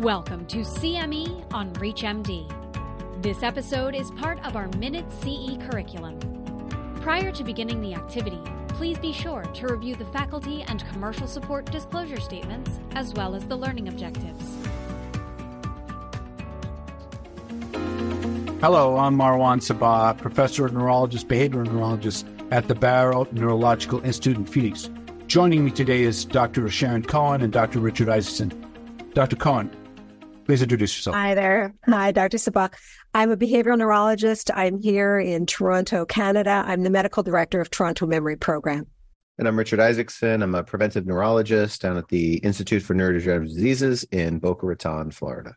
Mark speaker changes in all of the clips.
Speaker 1: Welcome to CME on ReachMD. This episode is part of our Minute CE curriculum. Prior to beginning the activity, please be sure to review the faculty and commercial support disclosure statements as well as the learning objectives.
Speaker 2: Hello, I'm Marwan Sabbagh, professor of neurologist, behavioral neurologist at the Barrow Neurological Institute in Phoenix. Joining me today is Dr. Sharon Cohen and Dr. Richard Isaacson. Dr. Cohen, please introduce yourself.
Speaker 3: Hi there. Hi, Dr. Sabbagh. I'm a behavioral neurologist. I'm here in Toronto, Canada. I'm the medical director of Toronto Memory Program.
Speaker 4: And I'm Richard Isaacson. I'm a preventive neurologist down at the Institute for Neurodegenerative Diseases in Boca Raton, Florida.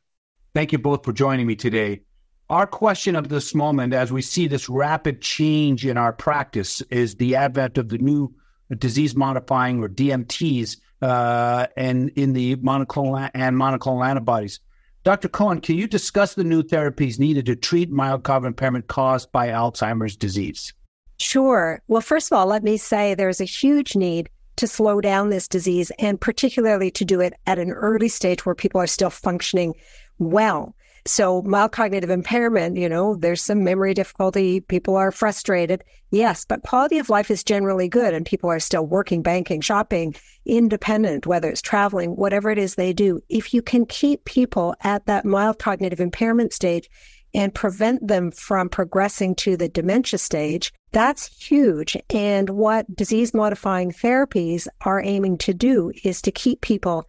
Speaker 2: Thank you both for joining me today. Our question of this moment, as we see this rapid change in our practice, is the advent of the new disease modifying or DMTs uh, and in the monoclonal and monoclonal antibodies. Dr. Cohen, can you discuss the new therapies needed to treat mild cognitive impairment caused by Alzheimer's disease?
Speaker 3: Sure. Well, first of all, let me say there's a huge need to slow down this disease and particularly to do it at an early stage where people are still functioning well. So mild cognitive impairment, you know, there's some memory difficulty. People are frustrated. Yes, but quality of life is generally good and people are still working, banking, shopping, independent, whether it's traveling, whatever it is they do. If you can keep people at that mild cognitive impairment stage and prevent them from progressing to the dementia stage, that's huge. And what disease modifying therapies are aiming to do is to keep people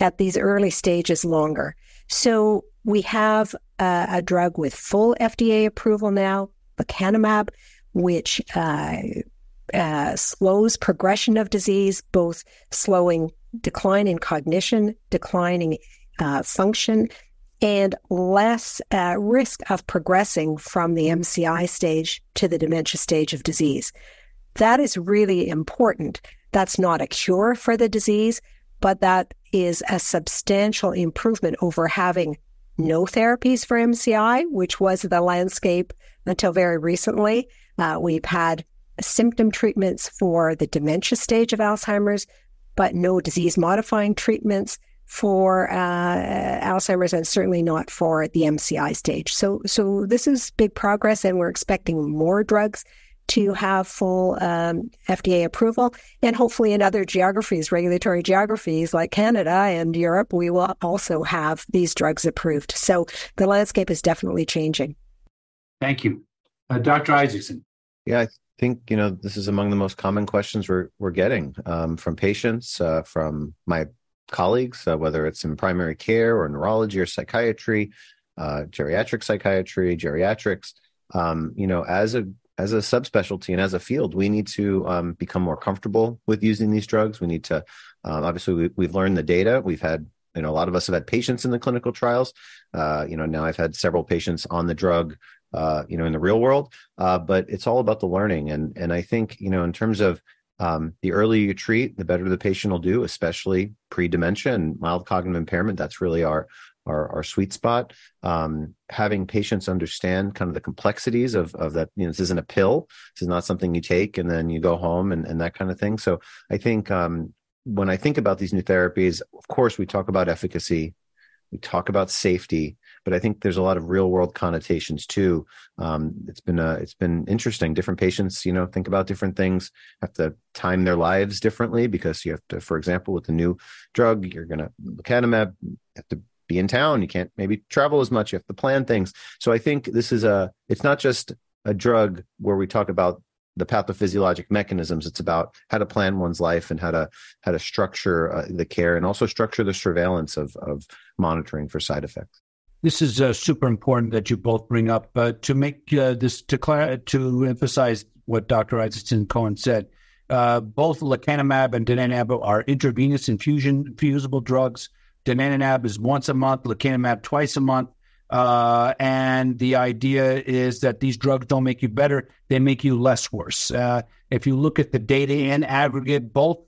Speaker 3: at these early stages longer. So we have a drug with full FDA approval now, lecanemab, which uh, uh, slows progression of disease, both slowing decline in cognition, declining uh, function, and less uh, risk of progressing from the MCI stage to the dementia stage of disease. That is really important. That's not a cure for the disease, but that is a substantial improvement over having no therapies for MCI, which was the landscape until very recently. Uh, we've had symptom treatments for the dementia stage of Alzheimer's, but no disease modifying treatments for uh, Alzheimer's and certainly not for the MCI stage. So, so this is big progress, and we're expecting more drugs to have full um, FDA approval. And hopefully, in other geographies, regulatory geographies like Canada and Europe, we will also have these drugs approved. So the landscape is definitely changing.
Speaker 2: Thank you. Uh, Dr. Isaacson.
Speaker 4: Yeah, I think, you know, this is among the most common questions we're, we're getting um, from patients, uh, from my colleagues, uh, whether it's in primary care or neurology or psychiatry, uh, geriatric psychiatry, geriatrics. Um, you know, as a as a subspecialty and as a field, we need to um, become more comfortable with using these drugs. We need to, um, obviously, we, have learned the data. We've had, you know, a lot of us have had patients in the clinical trials. Uh, you know, now I've had several patients on the drug, uh, you know, in the real world. Uh, but it's all about the learning, and and I think, you know, in terms of um, the earlier you treat, the better the patient will do, especially pre dementia and mild cognitive impairment. That's really our our, our sweet spot. Um, having patients understand kind of the complexities of, of that, you know, this isn't a pill. This is not something you take and then you go home and, and that kind of thing. So I think um, when I think about these new therapies, of course, we talk about efficacy, we talk about safety, but I think there's a lot of real world connotations too. Um, it's been it's been interesting. Different patients, you know, think about different things, have to time their lives differently because you have to, for example, with the new drug, you're going to lecanemab, have to be in town. You can't maybe travel as much. You have to plan things. So I think this is a, it's not just a drug where we talk about the pathophysiologic mechanisms. It's about how to plan one's life and how to, how to structure uh, the care and also structure the surveillance of, of monitoring for side effects.
Speaker 2: This is uh, super important that you both bring up uh, to make uh, this to clar- to emphasize what Dr. Isaacson Cohen said. Uh, both lecanemab and donanemab are intravenous infusion fusible drugs Donanemab is once a month, lecanemab twice a month. Uh, and the idea is that these drugs don't make you better; they make you less worse. Uh, if you look at the data in aggregate, both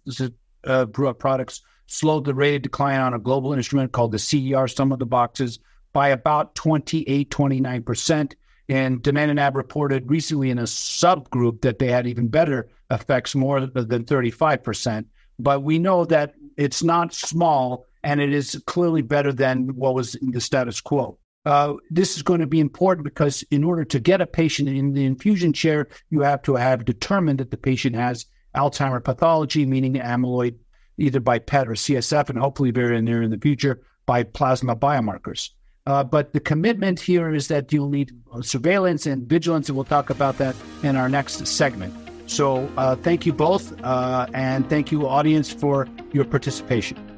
Speaker 2: uh, products slowed the rate of decline on a global instrument called the CDR, sum of the boxes, by about 28, 29 percent. And donanemab reported recently in a subgroup that they had even better effects, more than 35 percent. But we know that it's not small and it is clearly better than what was in the status quo. Uh, this is going to be important because in order to get a patient in the infusion chair, you have to have determined that the patient has Alzheimer pathology, meaning amyloid, either by PET or CSF, and hopefully very near in the future by plasma biomarkers. Uh, but the commitment here is that you'll need surveillance and vigilance, and we'll talk about that in our next segment. So, uh, thank you both, uh, and thank you, audience, for your participation.